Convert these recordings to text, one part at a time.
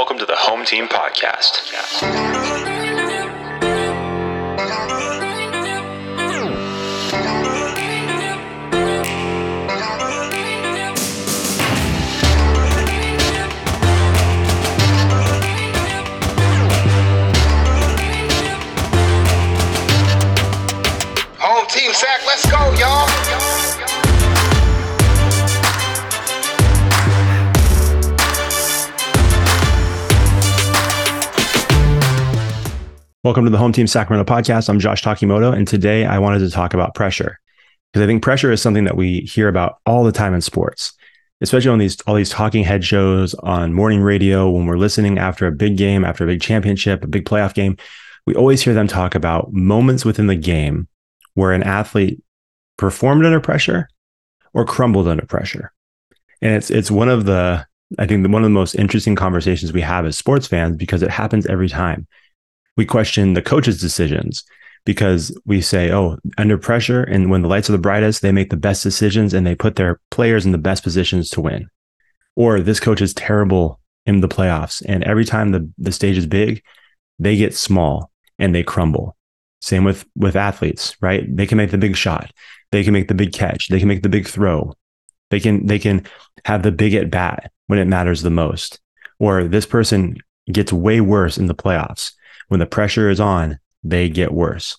Welcome to the Home Team Podcast. Home team Sac, let's go, y'all. Welcome to the Home Team Sacramento podcast. I'm Josh Takimoto, and today I wanted to talk about pressure because I think pressure is something that we hear about all the time in sports, especially on these all these talking head shows on morning radio when we're listening after a big game, after a big championship, a big playoff game. We always hear them talk about moments within the game where an athlete performed under pressure or crumbled under pressure. And it's it's one of the I think one of the most interesting conversations we have as sports fans because it happens every time we question the coach's decisions because we say, oh, under pressure and when the lights are the brightest, they make the best decisions and they put their players in the best positions to win. Or this coach is terrible in the playoffs. And every time the, the stage is big, they get small and they crumble. Same with with athletes, right? They can make the big shot. They can make the big catch. They can make the big throw. They can they can have the big at bat when it matters the most. Or this person gets way worse in the playoffs when the pressure is on, they get worse.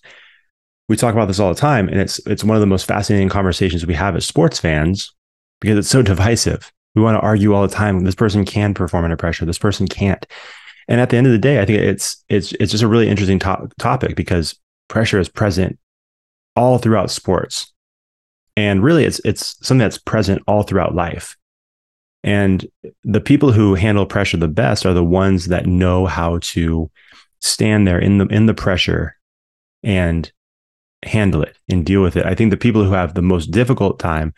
We talk about this all the time, and it's it's one of the most fascinating conversations we have as sports fans because it's so divisive. We want to argue all the time. This person can perform under pressure. This person can't. And at the end of the day, I think it's it's it's just a really interesting to- topic because pressure is present all throughout sports, and really, it's it's something that's present all throughout life. And the people who handle pressure the best are the ones that know how to stand there in the in the pressure and handle it and deal with it. I think the people who have the most difficult time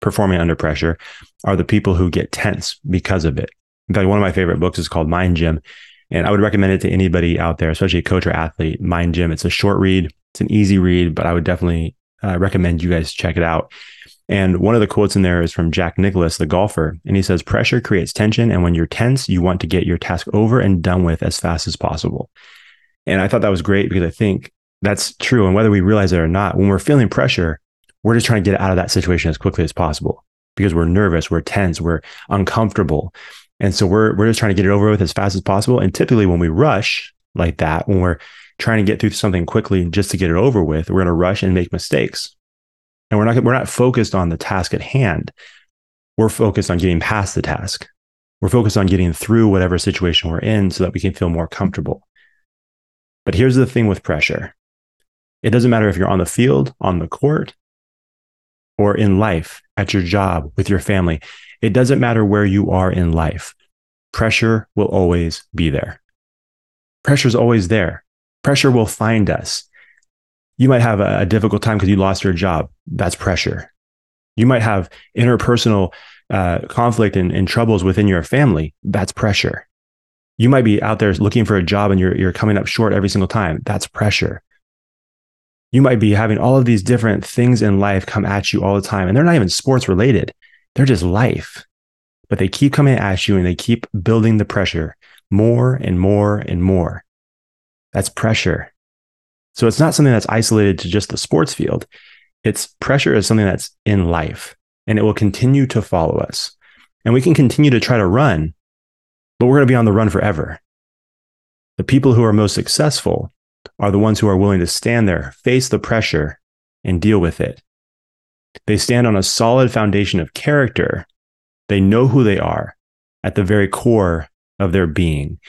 performing under pressure are the people who get tense because of it. In fact, one of my favorite books is called Mind Gym. And I would recommend it to anybody out there, especially a coach or athlete, Mind Gym. It's a short read, it's an easy read, but I would definitely uh, recommend you guys check it out. And one of the quotes in there is from Jack Nicklaus, the golfer. And he says, Pressure creates tension. And when you're tense, you want to get your task over and done with as fast as possible. And I thought that was great because I think that's true. And whether we realize it or not, when we're feeling pressure, we're just trying to get out of that situation as quickly as possible because we're nervous, we're tense, we're uncomfortable. And so we're, we're just trying to get it over with as fast as possible. And typically when we rush like that, when we're trying to get through something quickly just to get it over with, we're going to rush and make mistakes. And we're not, we're not focused on the task at hand. We're focused on getting past the task. We're focused on getting through whatever situation we're in so that we can feel more comfortable. But here's the thing with pressure it doesn't matter if you're on the field, on the court, or in life, at your job, with your family. It doesn't matter where you are in life. Pressure will always be there. Pressure is always there. Pressure will find us. You might have a, difficult time because you lost your job. That's pressure. You might have interpersonal uh, conflict and, and troubles within your family. That's pressure. You might be out there looking for a job and you're, you're coming up short every single time. That's pressure. You might be having all of these different things in life come at you all the time, and they're not even sports related. They're just life, but they keep coming at you and they keep building the pressure more and more and more. That's pressure. So it's not something that's isolated to just the sports field. It's pressure is something that's in life and it will continue to follow us. And we can continue to try to run, but we're going to be on the run forever. The people who are most successful are the ones who are willing to stand there, face the pressure, and deal with it. They stand on a solid foundation of character. They know who they are at the very core of their being.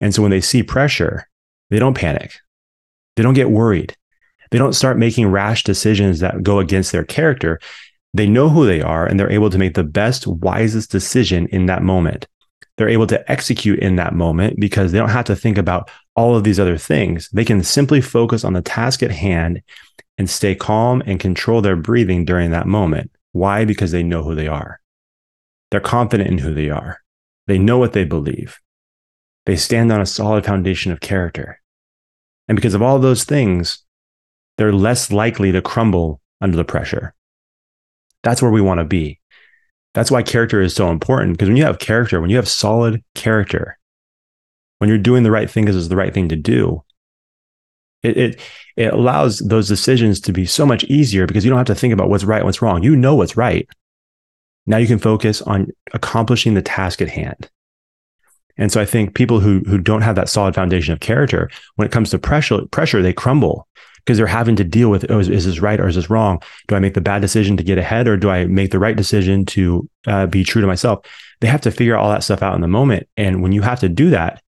And so when they see pressure, they don't panic. They don't get worried. They don't start making rash decisions that go against their character. They know who they are and they're able to make the best, wisest decision in that moment. They're able to execute in that moment because they don't have to think about all of these other things. They can simply focus on the task at hand and stay calm and control their breathing during that moment. Why? Because they know who they are. They're confident in who they are. They know what they believe. They stand on a solid foundation of character. And because of all those things, they're less likely to crumble under the pressure. That's where we want to be. That's why character is so important. Because when you have character, when you have solid character, when you're doing the right thing because it's the right thing to do, it, it it allows those decisions to be so much easier because you don't have to think about what's right what's wrong. You know what's right. Now you can focus on accomplishing the task at hand. And so I think people who who don't have that solid foundation of character, when it comes to pressure, pressure, they crumble because they're having to deal with, oh, is, is, this right or is this wrong? Do I make the bad decision to get ahead or do I make the right decision to uh, be true to myself? They have to figure all that stuff out in the moment. And when you have to do that,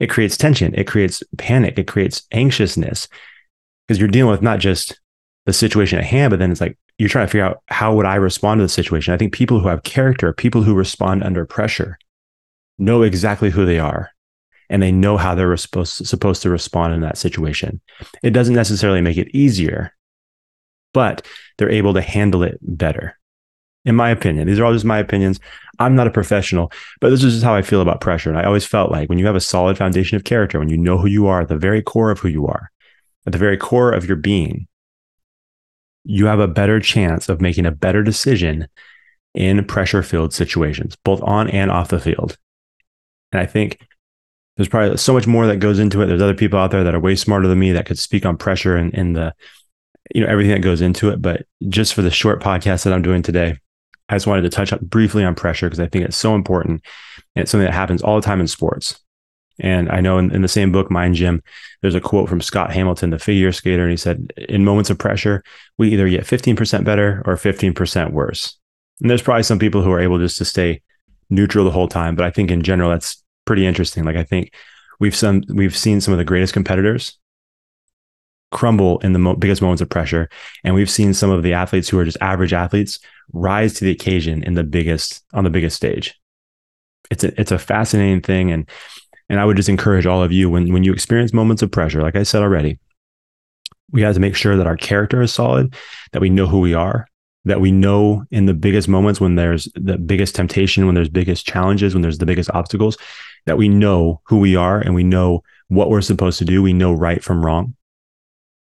it creates tension, it creates panic, it creates anxiousness because you're dealing with not just the situation at hand, but then it's like you're trying to figure out how would I respond to the situation. I think people who have character, people who respond under pressure, know exactly who they are and they know how they're supposed, supposed to respond in that situation. It doesn't necessarily make it easier, but they're able to handle it better. In my opinion, these are all just my opinions. I'm not a professional, but this is just how I feel about pressure. And I always felt like when you have a solid foundation of character, when you know who you are at the very core of who you are, at the very core of your being, you have a better chance of making a better decision in pressure filled situations, both on and off the field. And I think there's probably so much more that goes into it. There's other people out there that are way smarter than me that could speak on pressure and, and the, you know, everything that goes into it. But just for the short podcast that I'm doing today, I just wanted to touch up briefly on pressure because I think it's so important. And it's something that happens all the time in sports. And I know in, in, the same book, Mind Gym, there's a quote from Scott Hamilton, the figure skater, and he said, In moments of pressure, we either get 15% better or 15% worse. And there's probably some people who are able just to stay neutral the whole time. But I think in general, that's pretty interesting. Like I think we've some we've seen some of the greatest competitors crumble in the mo- biggest moments of pressure, and we've seen some of the athletes who are just average athletes rise to the occasion in the biggest on the biggest stage. It's a it's a fascinating thing, and and I would just encourage all of you when when you experience moments of pressure, like I said already, we have to make sure that our character is solid, that we know who we are, that we know in the biggest moments when there's the biggest temptation, when there's biggest challenges, when there's the biggest obstacles, that we know who we are and we know what we're supposed to do. We know right from wrong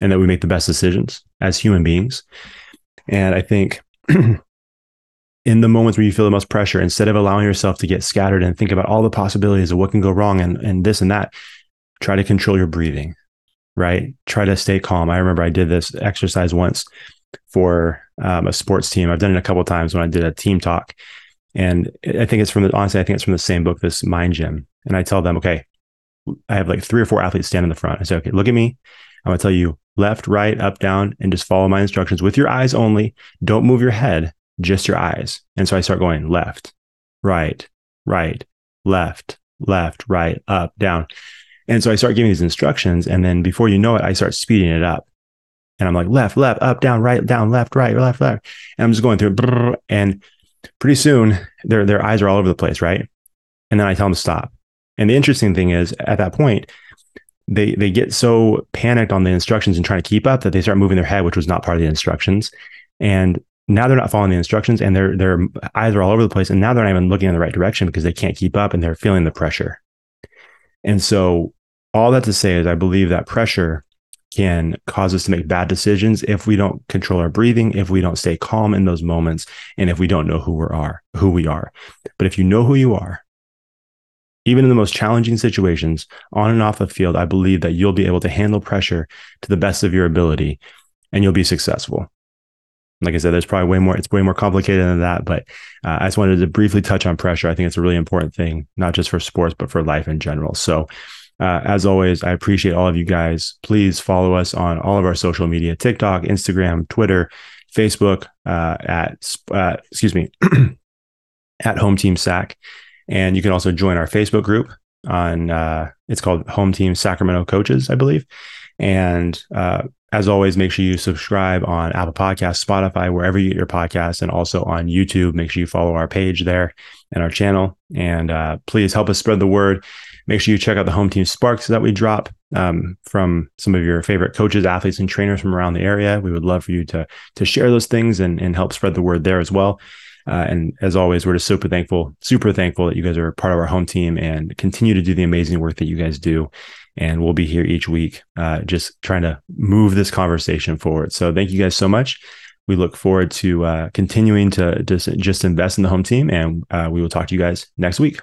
and that we make the best decisions as human beings. And I think in the moments where you feel the most pressure, instead of allowing yourself to get scattered and think about all the possibilities of what can go wrong and, and this and that, try to control your breathing, right? Try to stay calm. I remember I did this exercise once for um, a sports team. I've done it a couple times when I did a team talk. And I think it's from the, honestly, I think it's from the same book, this Mind Gym. And I tell them, okay, I have like three or four athletes stand in the front. I say, okay, look at me. I'm going to tell you left, right, up, down, and just follow my instructions with your eyes only. Don't move your head, just your eyes. And so I start going left, right, right, left, left, right, up, down. And so I start giving these instructions. And then before you know it, I start speeding it up. And I'm like left, left, up, down, right, down, left, right, left, left. And I'm just going through. And pretty soon their their eyes are all over the place, right? And then I tell them to stop. And the interesting thing is at that point, they they get so panicked on the instructions and trying to keep up that they start moving their head, which was not part of the instructions. And now they're not following the instructions and their their eyes are all over the place. And now they're not even looking in the right direction because they can't keep up and they're feeling the pressure. And so all that to say is I believe that pressure can cause us to make bad decisions if we don't control our breathing, if we don't stay calm in those moments, and if we don't know who we are, who we are. But if you know who you are, even in the most challenging situations on and off the field, I believe that you'll be able to handle pressure to the best of your ability and you'll be successful. Like I said, there's probably way more, it's way more complicated than that. But uh, I just wanted to briefly touch on pressure. I think it's a really important thing, not just for sports, but for life in general. So, uh, as always, I appreciate all of you guys. Please follow us on all of our social media TikTok, Instagram, Twitter, Facebook, uh, at, uh, excuse me, at Home Team Sac. And you can also join our Facebook group on, uh, it's called Home Team Sacramento Coaches, I believe. And uh, as always, make sure you subscribe on Apple Podcasts, Spotify, wherever you get your podcasts, and also on YouTube. Make sure you follow our page there and our channel. And uh, please help us spread the word. Make sure you check out the home team sparks that we drop um, from some of your favorite coaches, athletes, and trainers from around the area. We would love for you to to share those things and, and help spread the word there as well. Uh, and as always, we're just super thankful, super thankful that you guys are part of our home team and continue to do the amazing work that you guys do. And we'll be here each week, uh, just trying to move this conversation forward. So thank you guys so much. We look forward to uh, continuing to just, just invest in the home team, and uh, we will talk to you guys next week.